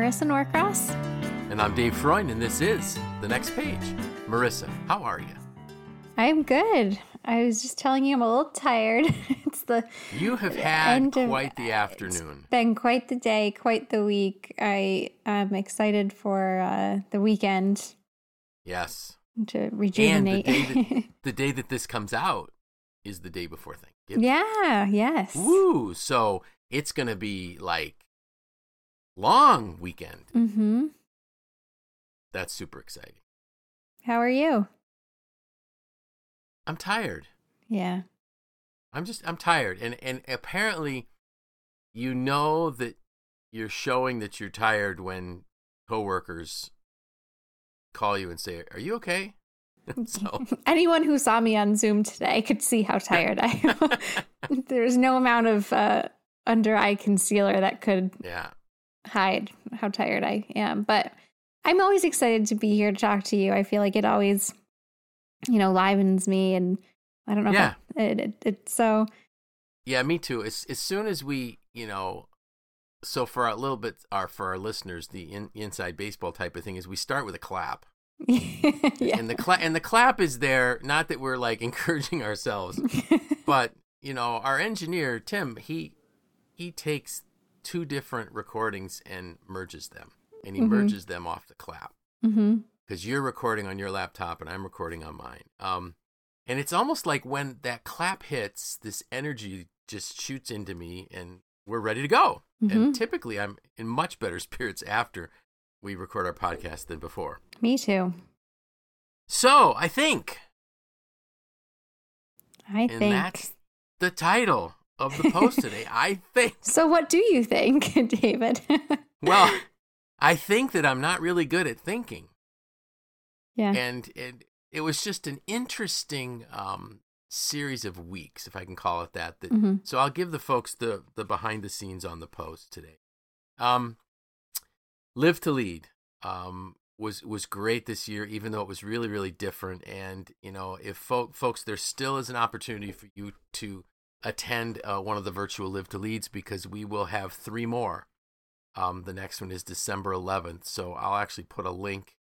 Marisa Norcross. And I'm Dave Freund, and this is The Next Page. Marisa, how are you? I'm good. I was just telling you I'm a little tired. it's the You have had quite the afternoon. been quite the day, quite the week. I am excited for uh, the weekend Yes. to And the rejuvenate. day, that, the day that this comes out is the day before Thanksgiving. yeah, yes. Woo! So it's going to be like long weekend. Mm-hmm. That's super exciting. How are you? I'm tired. Yeah. I'm just I'm tired and and apparently you know that you're showing that you're tired when coworkers call you and say, "Are you okay?" so Anyone who saw me on Zoom today could see how tired I am. There's no amount of uh, under eye concealer that could yeah. Hide how tired I am. But I'm always excited to be here to talk to you. I feel like it always, you know, livens me, and I don't know. Yeah. I, it, it, it's so. Yeah, me too. As as soon as we, you know, so for a little bit, our for our listeners, the in, inside baseball type of thing is we start with a clap, yeah. and the clap and the clap is there. Not that we're like encouraging ourselves, but you know, our engineer Tim, he he takes two different recordings and merges them, and he Mhm. merges them off the clap because you're recording on your laptop and I'm recording on mine. Um, and it's almost like when that clap hits, this energy just shoots into me, and we're ready to go. Mhm. And typically, I'm in much better spirits after we record our podcast than before. Me too. So I think, I and think. that's the title of the post today. I think. So, what do you think, David? Well, I think that I'm not really good at thinking. yeah. and it it was just an interesting um, series of weeks, if I can call it that. That Mhm. so I'll give the folks the the behind the scenes on the post today. Um, Live2Lead um, was was great this year, even though it was really really different. And you know, if folk, folks, there still is an opportunity for you to attend uh, one of the virtual Live2Leads because we will have three more. Um, the next one is December 11th, so I'll actually put a link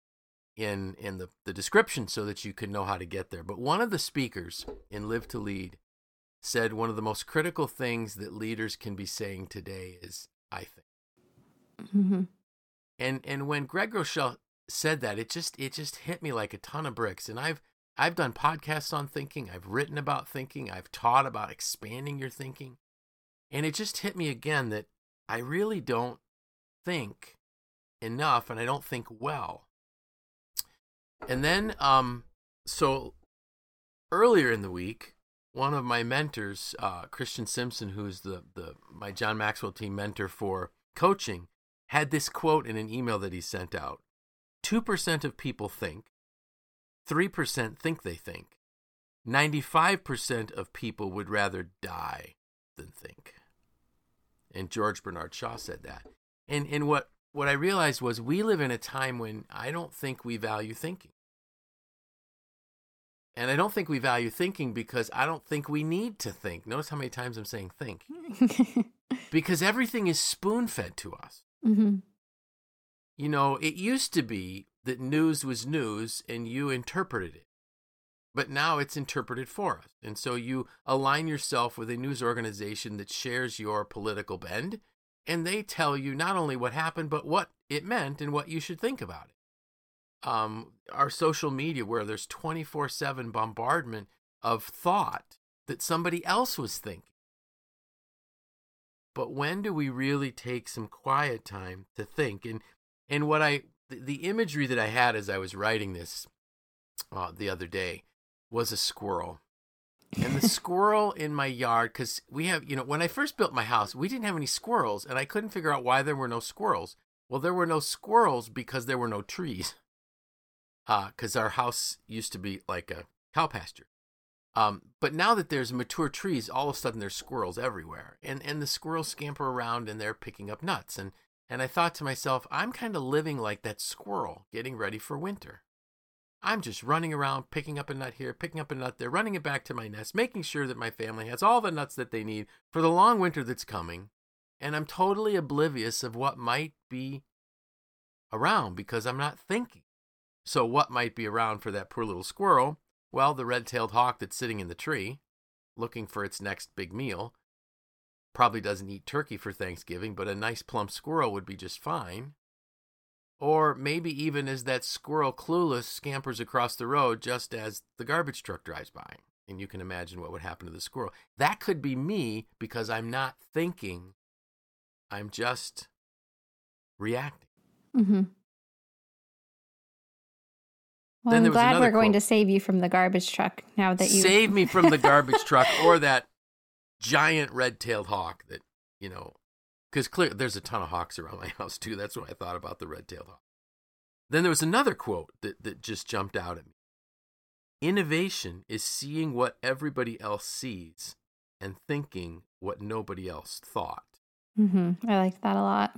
in in the, the description so that you can know how to get there. But one of the speakers in Live2Lead said one of the most critical things that leaders can be saying today is I think. hmm And and when Greg Rochelle said that, it just it just hit me like a ton of bricks. And I've I've done podcasts on thinking, I've written about thinking, I've taught about expanding your thinking. And it just hit me again that I really don't think enough and I don't think well. And then um so earlier in the week, one of my mentors, uh, Christian Simpson, who's the, the my John Maxwell team mentor for coaching, had this quote in an email that he sent out. Two percent of people think, three percent think they think, ninety-five percent of people would rather die than think. And George Bernard Shaw said that. And and what what I realized was we live in a time when I don't think we value thinking. And I don't think we value thinking because I don't think we need to think. Notice how many times I'm saying think. Because everything is spoon fed to us. hmm You know, it used to be that news was news and you interpreted it. But now it's interpreted for us. And so you align yourself with a news organization that shares your political bend, and they tell you not only what happened, but what it meant and what you should think about it. Um, our social media, where there's 24 7 bombardment of thought that somebody else was thinking. But when do we really take some quiet time to think? And and what I the, the imagery that I had as I was writing this uh, the other day was a squirrel. And the squirrel in my yard, because we have, you know, when I first built my house, we didn't have any squirrels, and I couldn't figure out why there were no squirrels. Well, there were no squirrels because there were no trees. Because our house used to be like a cow pasture. Um, but now that there's mature trees, all of a sudden there's squirrels everywhere, and and the squirrels scamper around and they're picking up nuts. And and I thought to myself, I'm kind of living like that squirrel, getting ready for winter. I'm just running around, picking up a nut here, picking up a nut there, running it back to my nest, making sure that my family has all the nuts that they need for the long winter that's coming. And I'm totally oblivious of what might be around because I'm not thinking. So, what might be around for that poor little squirrel? Well, the red tailed hawk that's sitting in the tree looking for its next big meal probably doesn't eat turkey for Thanksgiving, but a nice plump squirrel would be just fine. Or maybe even as that squirrel clueless scampers across the road just as the garbage truck drives by. And you can imagine what would happen to the squirrel. That could be me because I'm not thinking, I'm just reacting. Mm-hmm. Well, Then I'm glad we're going quote. to save you from the garbage truck now that you Save me from the garbage truck or that giant red tailed hawk that, you know, because clear there's a ton of hawks around my house too. That's what I thought about the red tailed hawk. Then there was another quote that, that just jumped out at me. Innovation is seeing what everybody else sees and thinking what nobody else thought. hmm I like that a lot.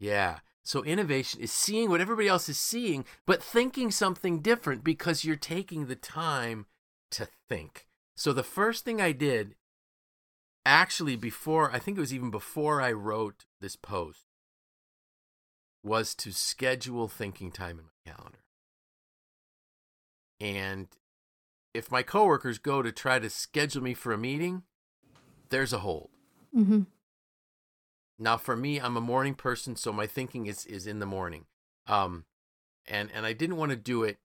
Yeah. So innovation is seeing what everybody else is seeing, but thinking something different because you're taking the time to think. So the first thing I did, actually, before, I think it was even before I wrote this post, was to schedule thinking time in my calendar. And if my coworkers go to try to schedule me for a meeting, there's a hold. hmm Now, for me, I'm a morning person, so my thinking is is in the morning. Um, and and I didn't want to do it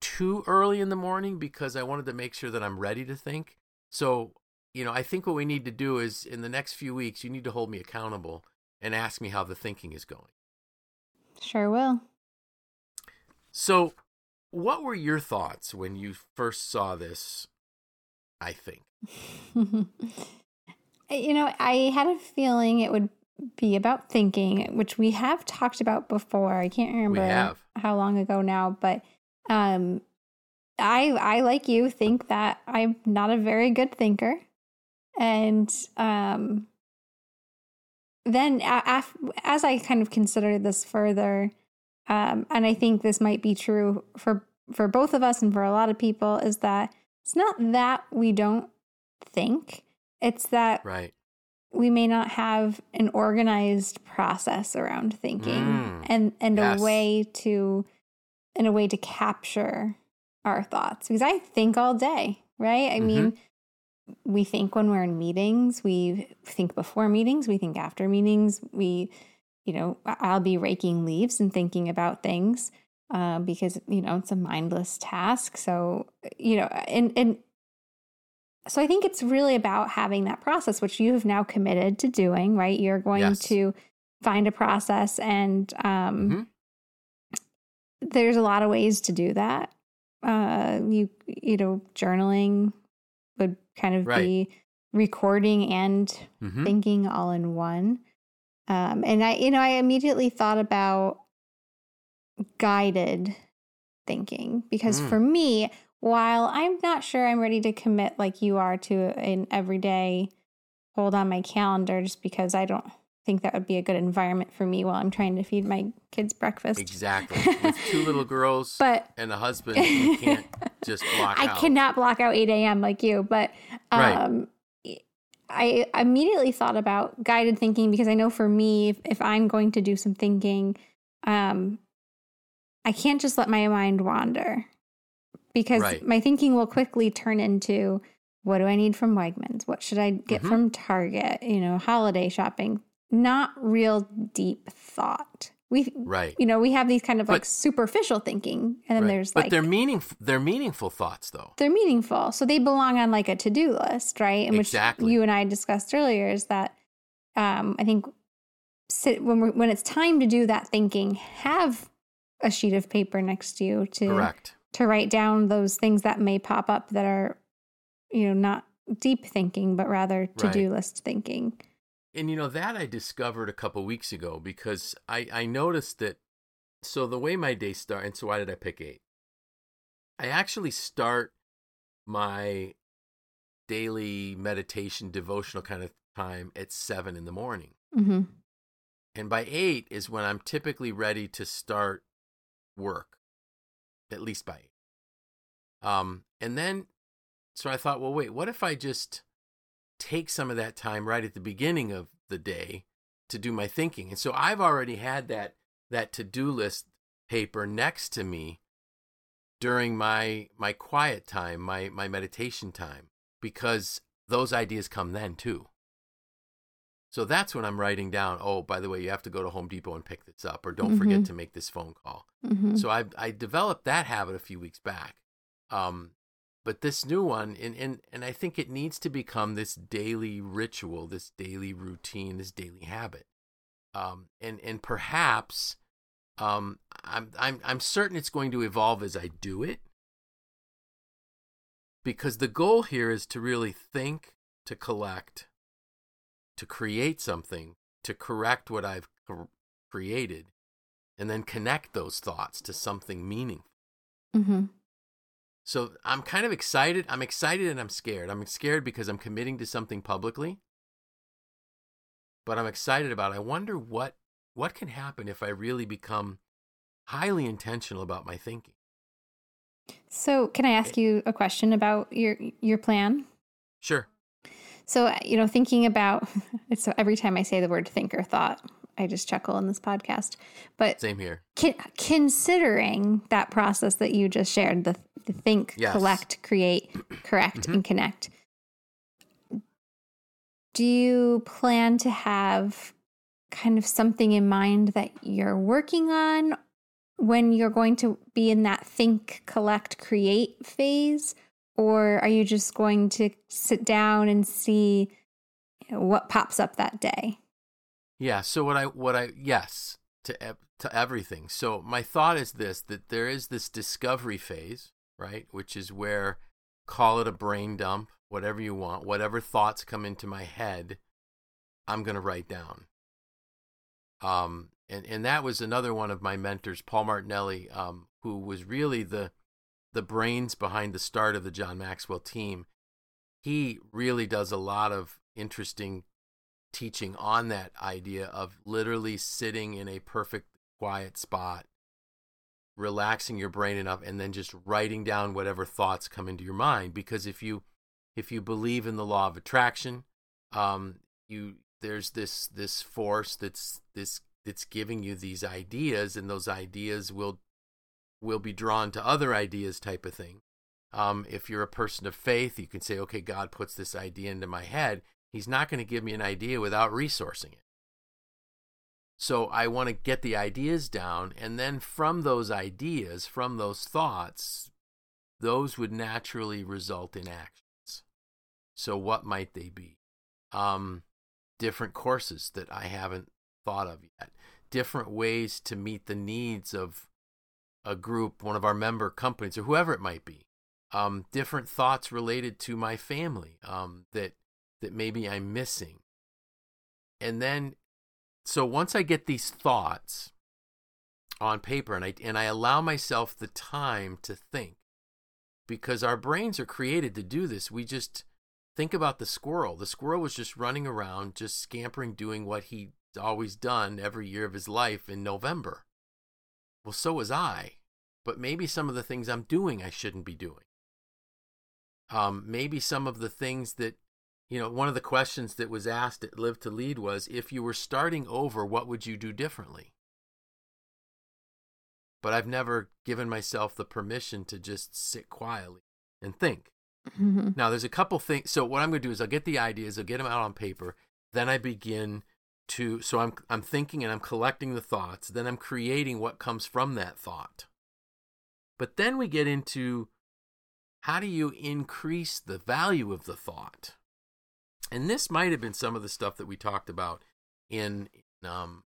too early in the morning because I wanted to make sure that I'm ready to think. So, you know, I think what we need to do is in the next few weeks, you need to hold me accountable and ask me how the thinking is going. Sure will. So, what were your thoughts when you first saw this? I think. you know, I had a feeling it would be about thinking, which we have talked about before. I can't remember how long ago now, but um I I like you think that I'm not a very good thinker. And um then af- as I kind of considered this further, um, and I think this might be true for for both of us and for a lot of people, is that it's not that we don't think; it's that Right. we may not have an organized process around thinking Mm, and and yes. a way to and a way to capture our thoughts because I think all day, right? I Mhm. mean, we think when we're in meetings, we think before meetings, we think after meetings, we you know, I'll be raking leaves and thinking about things uh, because you know it's a mindless task. So you know, and and so I think it's really about having that process, which you have now committed to doing. Right, you're going Yes. to find a process, and um, Mhm. there's a lot of ways to do that. Uh, you you know, journaling would kind of Right. be recording and Mhm. thinking all in one. Um, and I, you know, I immediately thought about guided thinking because Mm. for me, while I'm not sure I'm ready to commit like you are to an everyday hold on my calendar just because I don't think that would be a good environment for me while I'm trying to feed my kids breakfast. Exactly. With two little girls But and a husband, you can't just block I out. cannot block out 8 a.m. like you, but Right. um, I immediately thought about guided thinking because I know for me, if, if I'm going to do some thinking, um, I can't just let my mind wander because Right. my thinking will quickly turn into what do I need from Wegmans? What should I get Mhm. from Target? You know, holiday shopping. Not real deep thought. We, Right. you know, we have these kind of But- like superficial thinking, and then right. there's like, but they're meaningful. They're meaningful thoughts, though. they're meaningful. So they belong on like a to do list, right? And Exactly. which you and I discussed earlier is that um, I think sit, when we're, when it's time to do that thinking, have a sheet of paper next to you to Correct. to write down those things that may pop up that are, you know, not deep thinking, but rather to do list thinking. And you know that I discovered a couple weeks ago because I I noticed that. So the way my day starts, and so why did I pick eight? I actually start my daily meditation devotional kind of time at seven in the morning. hmm And by eight is when I'm typically ready to start work, at least by eight. Um, and then, so I thought, well, wait, what if I just take some of that time right at the beginning of the day to do my thinking? And so I've already had that that to-do list paper next to me during my my quiet time, my my meditation time because those ideas come then too. So that's when I'm writing down, oh, by the way, you have to go to Home Depot and pick this up or don't mm-hmm. forget to make this phone call. Mm-hmm. So I I developed that habit a few weeks back. Um but this new one and, and and I think it needs to become this daily ritual, this daily routine, this daily habit. Um and and perhaps um I'm I'm I'm certain it's going to evolve as I do it. Because the goal here is to really think, to collect, to create something, to correct what I've created, and then connect those thoughts to something meaningful. Mm-hmm. So I'm kind of excited. I'm excited and I'm scared. I'm scared because I'm committing to something publicly. But I'm excited about it. I wonder what what can happen if I really become highly intentional about my thinking. So, can I ask eh you a question about your your plan? Sure. So, you know, thinking about it's so every time I say the word think or thought, I just chuckle in this podcast. But same here. Con- considering that process that you just shared, the, the think, yes. collect, create, correct, mm-hmm. and connect, do you plan to have kind of something in mind that you're working on when you're going to be in that think, collect, create phase? Or are you just going to sit down and see what pops up that day? Yeah. So what I what I yes to to everything. So my thought is this: that there is this discovery phase, right, which is where call it a brain dump, whatever you want, whatever thoughts come into my head, I'm going to write down. Um, and and that was another one of my mentors, Paul Martinelli, um, who was really the the brains behind the start of the John Maxwell team. He really does a lot of interesting teaching on that idea of literally sitting in a perfect quiet spot, relaxing your brain enough, and then just writing down whatever thoughts come into your mind. Because if you if you believe in the law of attraction, um, you there's this this force that's this that's giving you these ideas, and those ideas will will be drawn to other ideas type of thing. Um, if you're a person of faith, you can say, okay, God puts this idea into my head. He's not going to give me an idea without resourcing it. So I want to get the ideas down, and then from those ideas, from those thoughts, those would naturally result in actions. So what might they be? Um, different courses that I haven't thought of yet, different ways to meet the needs of a group, one of our member companies, or whoever it might be. Um, different thoughts related to my family um, that that maybe I'm missing. And then, so once I get these thoughts on paper and I and I allow myself the time to think, because our brains are created to do this. We just think about the squirrel. The squirrel was just running around, just scampering, doing what he's always done every year of his life in November. Well, so was I. But maybe some of the things I'm doing I shouldn't be doing. Um, maybe some of the things that, you know, one of the questions that was asked at Live2Lead was if you were starting over, what would you do differently? But I've never given myself the permission to just sit quietly and think. Mm-hmm. Now, there's a couple things. So, what I'm going to do is I'll get the ideas, I'll get them out on paper. Then I begin to so I'm I'm thinking and I'm collecting the thoughts, then I'm creating what comes from that thought. But then we get into how do you increase the value of the thought? And this might have been some of the stuff that we talked about in um,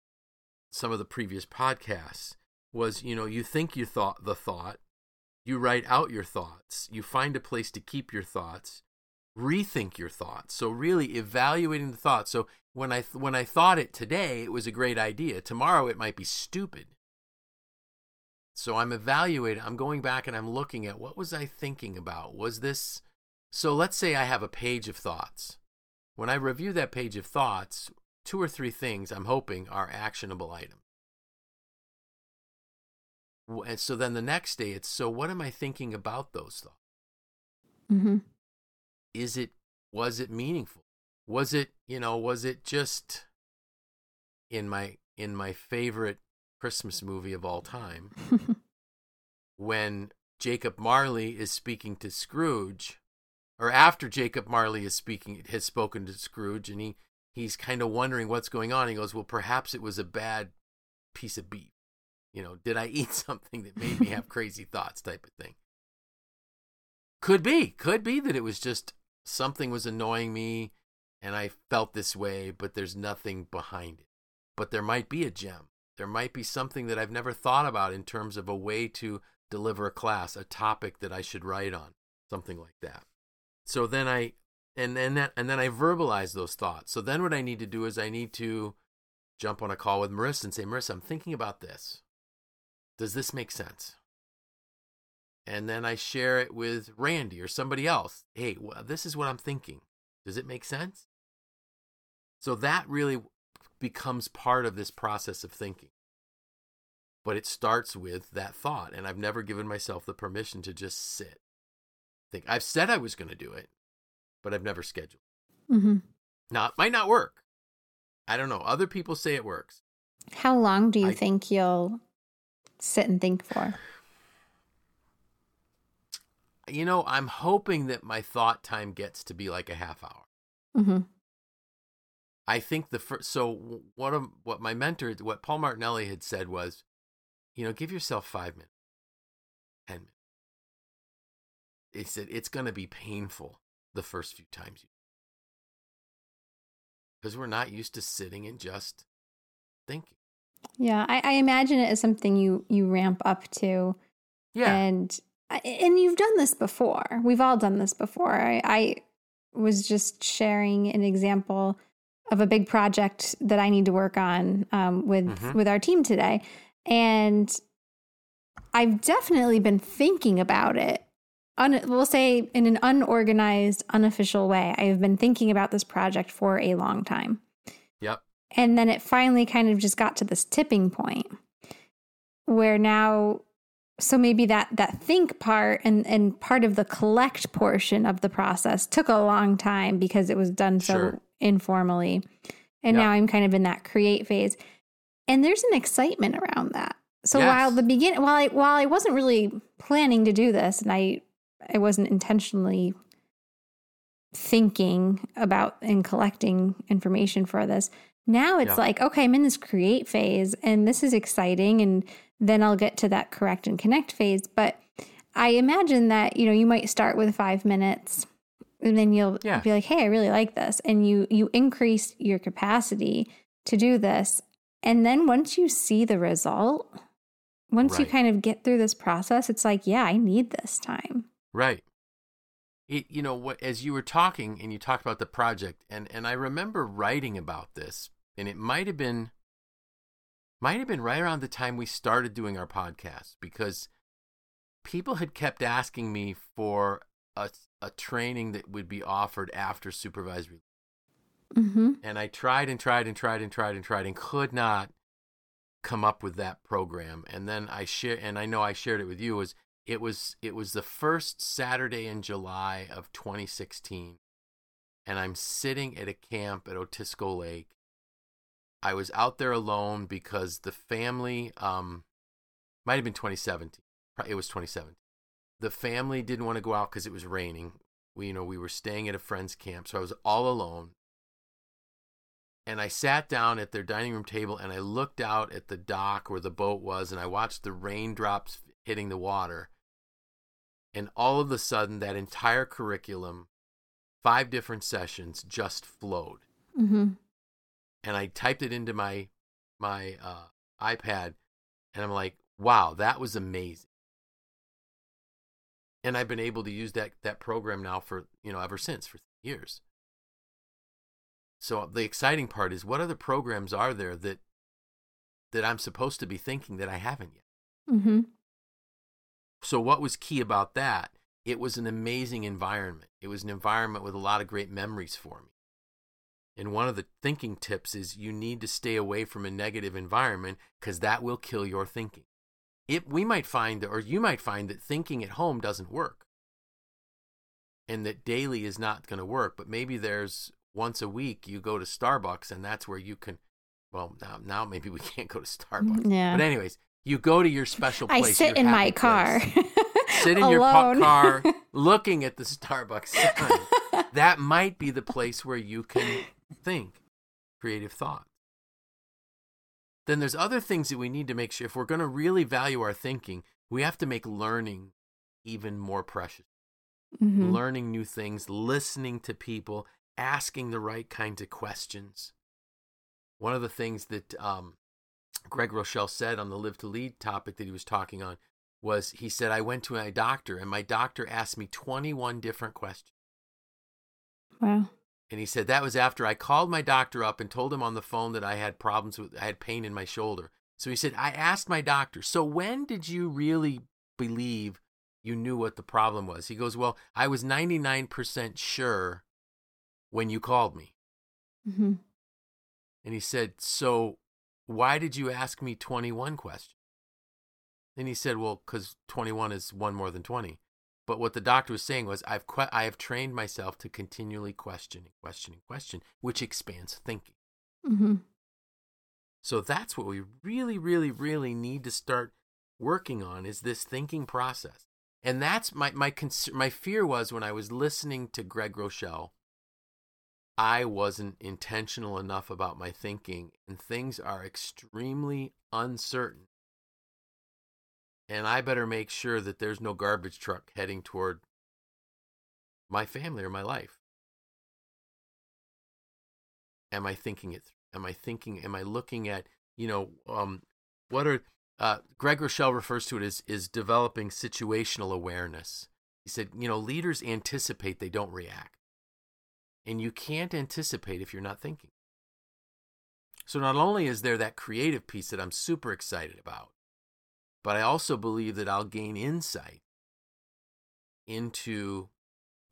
some of the previous podcasts was you know you think you thought the thought you write out your thoughts you find a place to keep your thoughts rethink your thoughts. So really evaluating the thoughts. So when I when I thought it today, it was a great idea. Tomorrow it might be stupid. So I'm evaluating, I'm going back and I'm looking at what was I thinking about? Was this so let's say I have a page of thoughts. When I review that page of thoughts, two or three things I'm hoping are actionable items. And so then the next day it's so what am I thinking about those thoughts? Mm-hmm is it was it meaningful was it you know was it just in my in my favorite Christmas movie of all time when Jacob Marley is speaking to Scrooge, or after Jacob Marley is speaking has spoken to Scrooge, and he he's kind of wondering what's going on. He goes, "Well, perhaps it was a bad piece of beef. You know, did I eat something that made me have crazy thoughts?" Type of thing. Could be, could be that it was just something was annoying me, and I felt this way, but there's nothing behind it. But there might be a gem. There might be something that I've never thought about in terms of a way to deliver a class, a topic that I should write on, something like that. So then I and and that and then I verbalize those thoughts. So then what I need to do is I need to jump on a call with Marisa and say, Marisa, I'm thinking about this. Does this make sense? And then I share it with Randy or somebody else. Hey, well, this is what I'm thinking. Does it make sense? So that really becomes part of this process of thinking but it starts with that thought and i've never given myself the permission to just sit think i've said i was going to do it but i've never scheduled. Mm-hmm. now it might not work. I don't know. Other people say it works. How long do you I, think you'll sit and think for? You know i'm hoping that my thought time gets to be like a half hour. Mm-hmm. i think the first so what what my mentor what paul martinelli had said was you know, give yourself five minutes, He said it's going to be painful the first few times you because we're not used to sitting and just thinking. Yeah, I, I, imagine it as something you you ramp up to. Yeah, and and you've done this before. We've all done this before. I, I was just sharing an example of a big project that I need to work on um, with mm-hmm. with our team today, and I've definitely been thinking about it. Un- we'll say in an unorganized, unofficial way. I've been thinking about this project for a long time. Yep. And then it finally kind of just got to this tipping point where now so maybe that that think part and and part of the collect portion of the process took a long time because it was done so sure. informally. And yep. now I'm kind of in that create phase. And there's an excitement around that. So yes. while the begin while I while I wasn't really planning to do this and I I wasn't intentionally thinking about and collecting information for this. Now it's yeah. like, okay, I'm in this create phase and this is exciting and then I'll get to that correct and connect phase, but I imagine that, you know, you might start with 5 minutes and then you'll yeah. be like, "Hey, I really like this." And you you increase your capacity to do this and then once you see the result, once right. you kind of get through this process, it's like, yeah, I need this time. Right. It, you know what as you were talking and you talked about the project and and I remember writing about this and it might have been might have been right around the time we started doing our podcast because people had kept asking me for a a training that would be offered after supervisory Mm-hmm. And I tried and tried and tried and tried and tried and could not come up with that program. And then I share, and I know I shared it with you. Was it was it was the first Saturday in July of 2016, and I'm sitting at a camp at Otisco Lake. I was out there alone because the family um might have been 2017. It was 2017. The family didn't want to go out because it was raining. We, you know, we were staying at a friend's camp, so I was all alone and I sat down at their dining room table and I looked out at the dock where the boat was and I watched the raindrops hitting the water. And all of a sudden, that entire curriculum, five different sessions, just flowed. Mm-hmm. And I typed it into my my uh, iPad, and I'm like, "Wow, that was amazing." And I've been able to use that that program now for you know ever since for years. So the exciting part is what other programs are there that that I'm supposed to be thinking that I haven't yet? Mm-hmm. So what was key about that? It was an amazing environment. It was an environment with a lot of great memories for me. And one of the thinking tips is you need to stay away from a negative environment because that will kill your thinking. It, we might find, that, or you might find that thinking at home doesn't work and that daily is not going to work, but maybe there's once a week you go to Starbucks and that's where you can well, now now maybe we can't go to Starbucks. Yeah. But anyways, you go to your special place. I sit in my car. Sit in your car looking at the Starbucks sign. that might be the place where you can think creative thought. Then there's other things that we need to make sure if we're going to really value our thinking, we have to make learning even more precious. Mhm. Learning new things, listening to people, asking the right kinds of questions. One of the things that um, Greg Rochelle said on the Live2Lead topic that he was talking on was he said, I went to my doctor and my doctor asked me 21 different questions. Wow. And he said that was after I called my doctor up and told him on the phone that I had problems with, I had pain in my shoulder. So he said, I asked my doctor, so when did you really believe you knew what the problem was? He goes, Well, I was 99% sure when you called me. hmm And he said, So why did you ask me 21 questions? And he said, Well, because 21 is one more than 20. But what the doctor was saying was, I've que- I have trained myself to continually question and question and question, which expands thinking. hmm So that's what we really, really, really need to start working on is this thinking process. And that's my my cons- my fear was when I was listening to Greg Rochelle, I wasn't intentional enough about my thinking, and things are extremely uncertain. And I better make sure that there's no garbage truck heading toward my family or my life. Am I thinking it? Am I thinking? Am I looking at you know um, what are uh, Greg Rochelle refers to it as is developing situational awareness. He said, you know, leaders anticipate, they don't react. And you can't anticipate if you're not thinking. So not only is there that creative piece that I'm super excited about, but I also believe that I'll gain insight into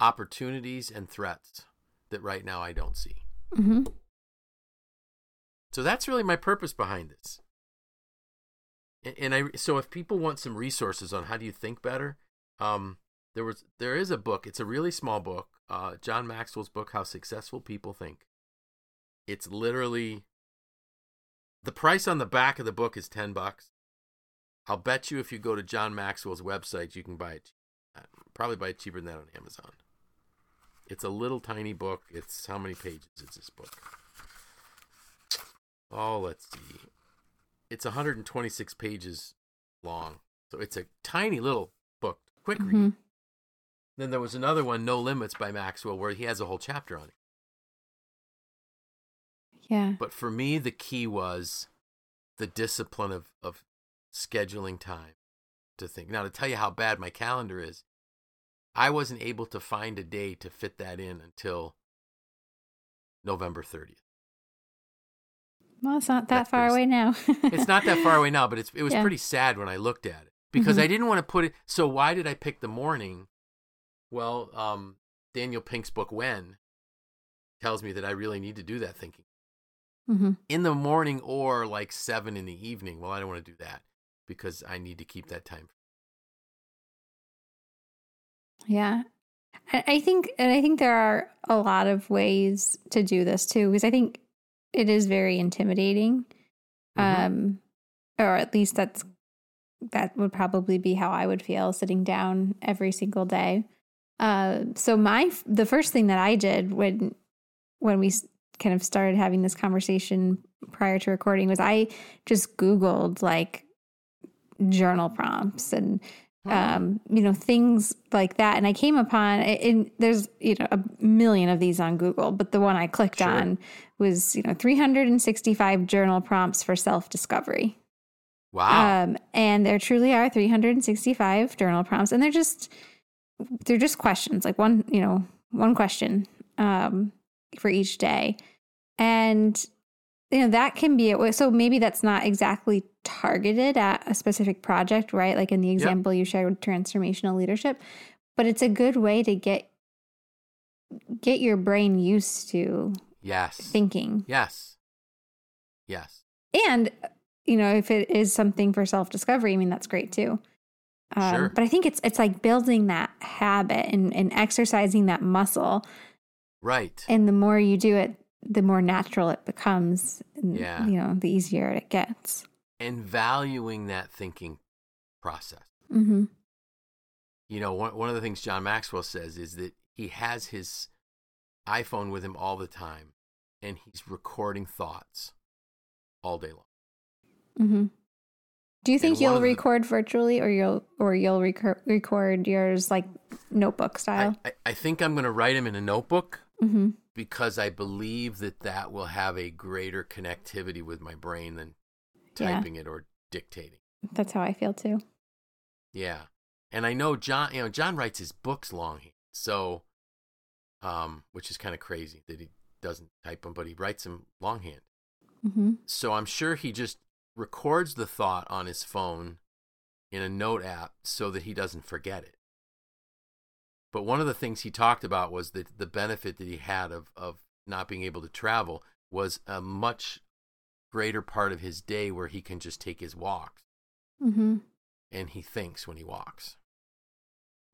opportunities and threats that right now I don't see. hmm So that's really my purpose behind this. And- And I so if people want some resources on how do you think better, um, there was there is a book. It's a really small book, uh, John Maxwell's book, How Successful People Think. It's literally the price on the back of the book is ten bucks. I'll bet you if you go to John Maxwell's website, you can buy it. uh, Probably buy it cheaper than that on Amazon. It's a little tiny book. It's how many pages is this book? Oh, let's see. It's 126 pages long. So it's a tiny little book, quick read. hmm Then there was another one, No Limits by Maxwell, where he has a whole chapter on it. Yeah. But for me, the key was the discipline of, of scheduling time to think. Now, to tell you how bad my calendar is, I wasn't able to find a day to fit that in until November 30th. Well, it's not that That's far away now. it's not that far away now, but it's it was Yeah. pretty sad when I looked at it because Mhm. I didn't want to put it. So why did I pick the morning? Well, um, Daniel Pink's book When tells me that I really need to do that thinking hmm in the morning or like seven in the evening. Well, I don't want to do that because I need to keep that time. Yeah. I think, and I think there are a lot of ways to do this too, because I think it is very intimidating. Mhm. Um, or at least that's, that would probably be how I would feel sitting down every single day. Uh, so my, the first thing that I did when, when we kind of started having this conversation prior to recording was I just Googled like journal prompts and um, you know, things like that. And I came upon, and there's, you know, a million of these on Google, but the one I clicked Sure. on was, you know, 365 journal prompts for self discovery. wow. Um, and there truly are 365 journal prompts, and they're just, they're just questions, like one, you know, one question um, for each day. And, you know, that can be it. So maybe that's not exactly targeted at a specific project, right? Like in the example you shared with transformational leadership, but it's a good way to get get your brain used to yes. thinking. Yes. Yes. And you know, if it is something for self-discovery, I mean that's great too. Um, Sure. But I think it's it's like building that habit and, and exercising that muscle. Right. And the more you do it, the more natural it becomes. and, Yeah. You know, the easier it gets. And valuing that thinking process. Mm-hmm. You know, one, one of the things John Maxwell says is that he has his iPhone with him all the time and he's recording thoughts all day long. Mm-hmm. Do you think you'll of the- record virtually, or you'll or you'll record record yours like notebook style? I, I, I think I'm going to write them in a notebook mm-hmm. because I believe that that will have a greater connectivity with my brain than Yeah. typing it or dictating. That's how I feel too. Yeah. And I know John, you know, John writes his books longhand. So, um, which is kind of crazy that he doesn't type them, but he writes them longhand. Mm-hmm. So I'm sure he just records the thought on his phone in a note app so that he doesn't forget it. But one of the things he talked about was that the benefit that he had of, of not being able to travel was a much greater part of his day where he can just take his walks Mm-hmm. and he thinks when he walks.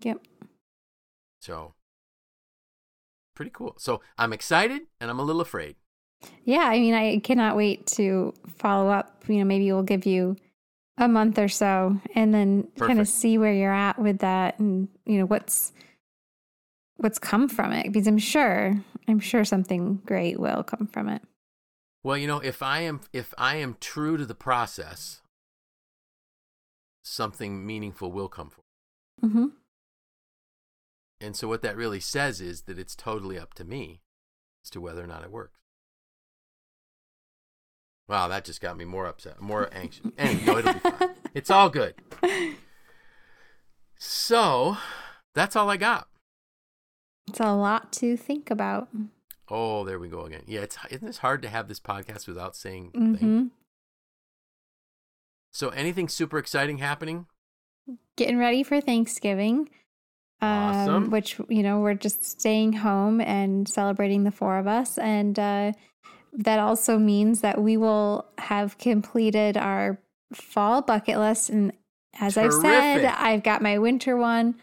Yep. So pretty cool. So I'm excited and I'm a little afraid. Yeah, I mean, I cannot wait to follow up. You know, maybe we'll give you a month or so, and then kind of see where you're at with that, and you know what's what's come from it. Because I'm sure, I'm sure something great will come from it. Well, you know, if I am if I am true to the process, something meaningful will come forth. Mm-hmm. And so what that really says is that it's totally up to me as to whether or not it works. Wow, that just got me more upset, more anxious. Anyway, no, it'll be fine. It's all good. So that's all I got. It's a lot to think about. Oh, there we go again. Yeah, it's isn't this hard to have this podcast without saying? Mm-hmm. So anything super exciting happening? Getting ready for Thanksgiving. Um, Awesome. which you know we're just staying home and celebrating the four of us, and uh, that also means that we will have completed our fall bucket list. And as I've said, I've got my winter one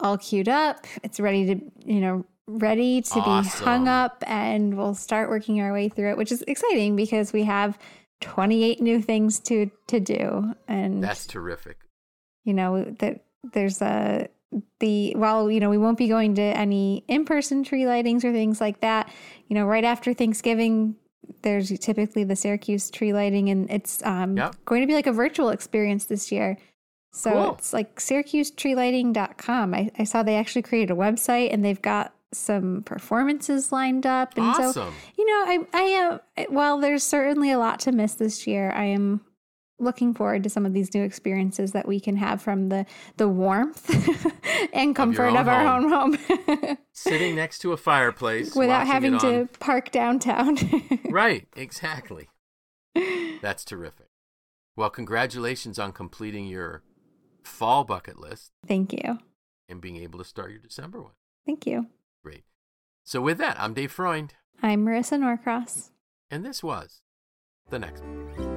all queued up. It's ready to you know ready to be hung up, and we'll start working our way through it, which is exciting because we have 28 new things to to do, and That's terrific. you know that there's a the while you know we won't be going to any in-person tree lightings or things like that you know right after thanksgiving there's typically the syracuse tree lighting and it's um, Yep. going to be like a virtual experience this year so Cool. it's like syracusetreelighting.com I, I saw they actually created a website and they've got some performances lined up and so you know, I I am while there's certainly a lot to miss this year, I am looking forward to some of these new experiences that we can have from the the warmth and comfort own of, our home. own home Sitting next to a fireplace without having to on- park downtown. Right, exactly. That's terrific. Well, congratulations on completing your fall bucket list Thank you. and being able to start your December one. Thank you. Great. So with that, I'm Dave Freund, I'm Marisa Norcross. and this was the next. One.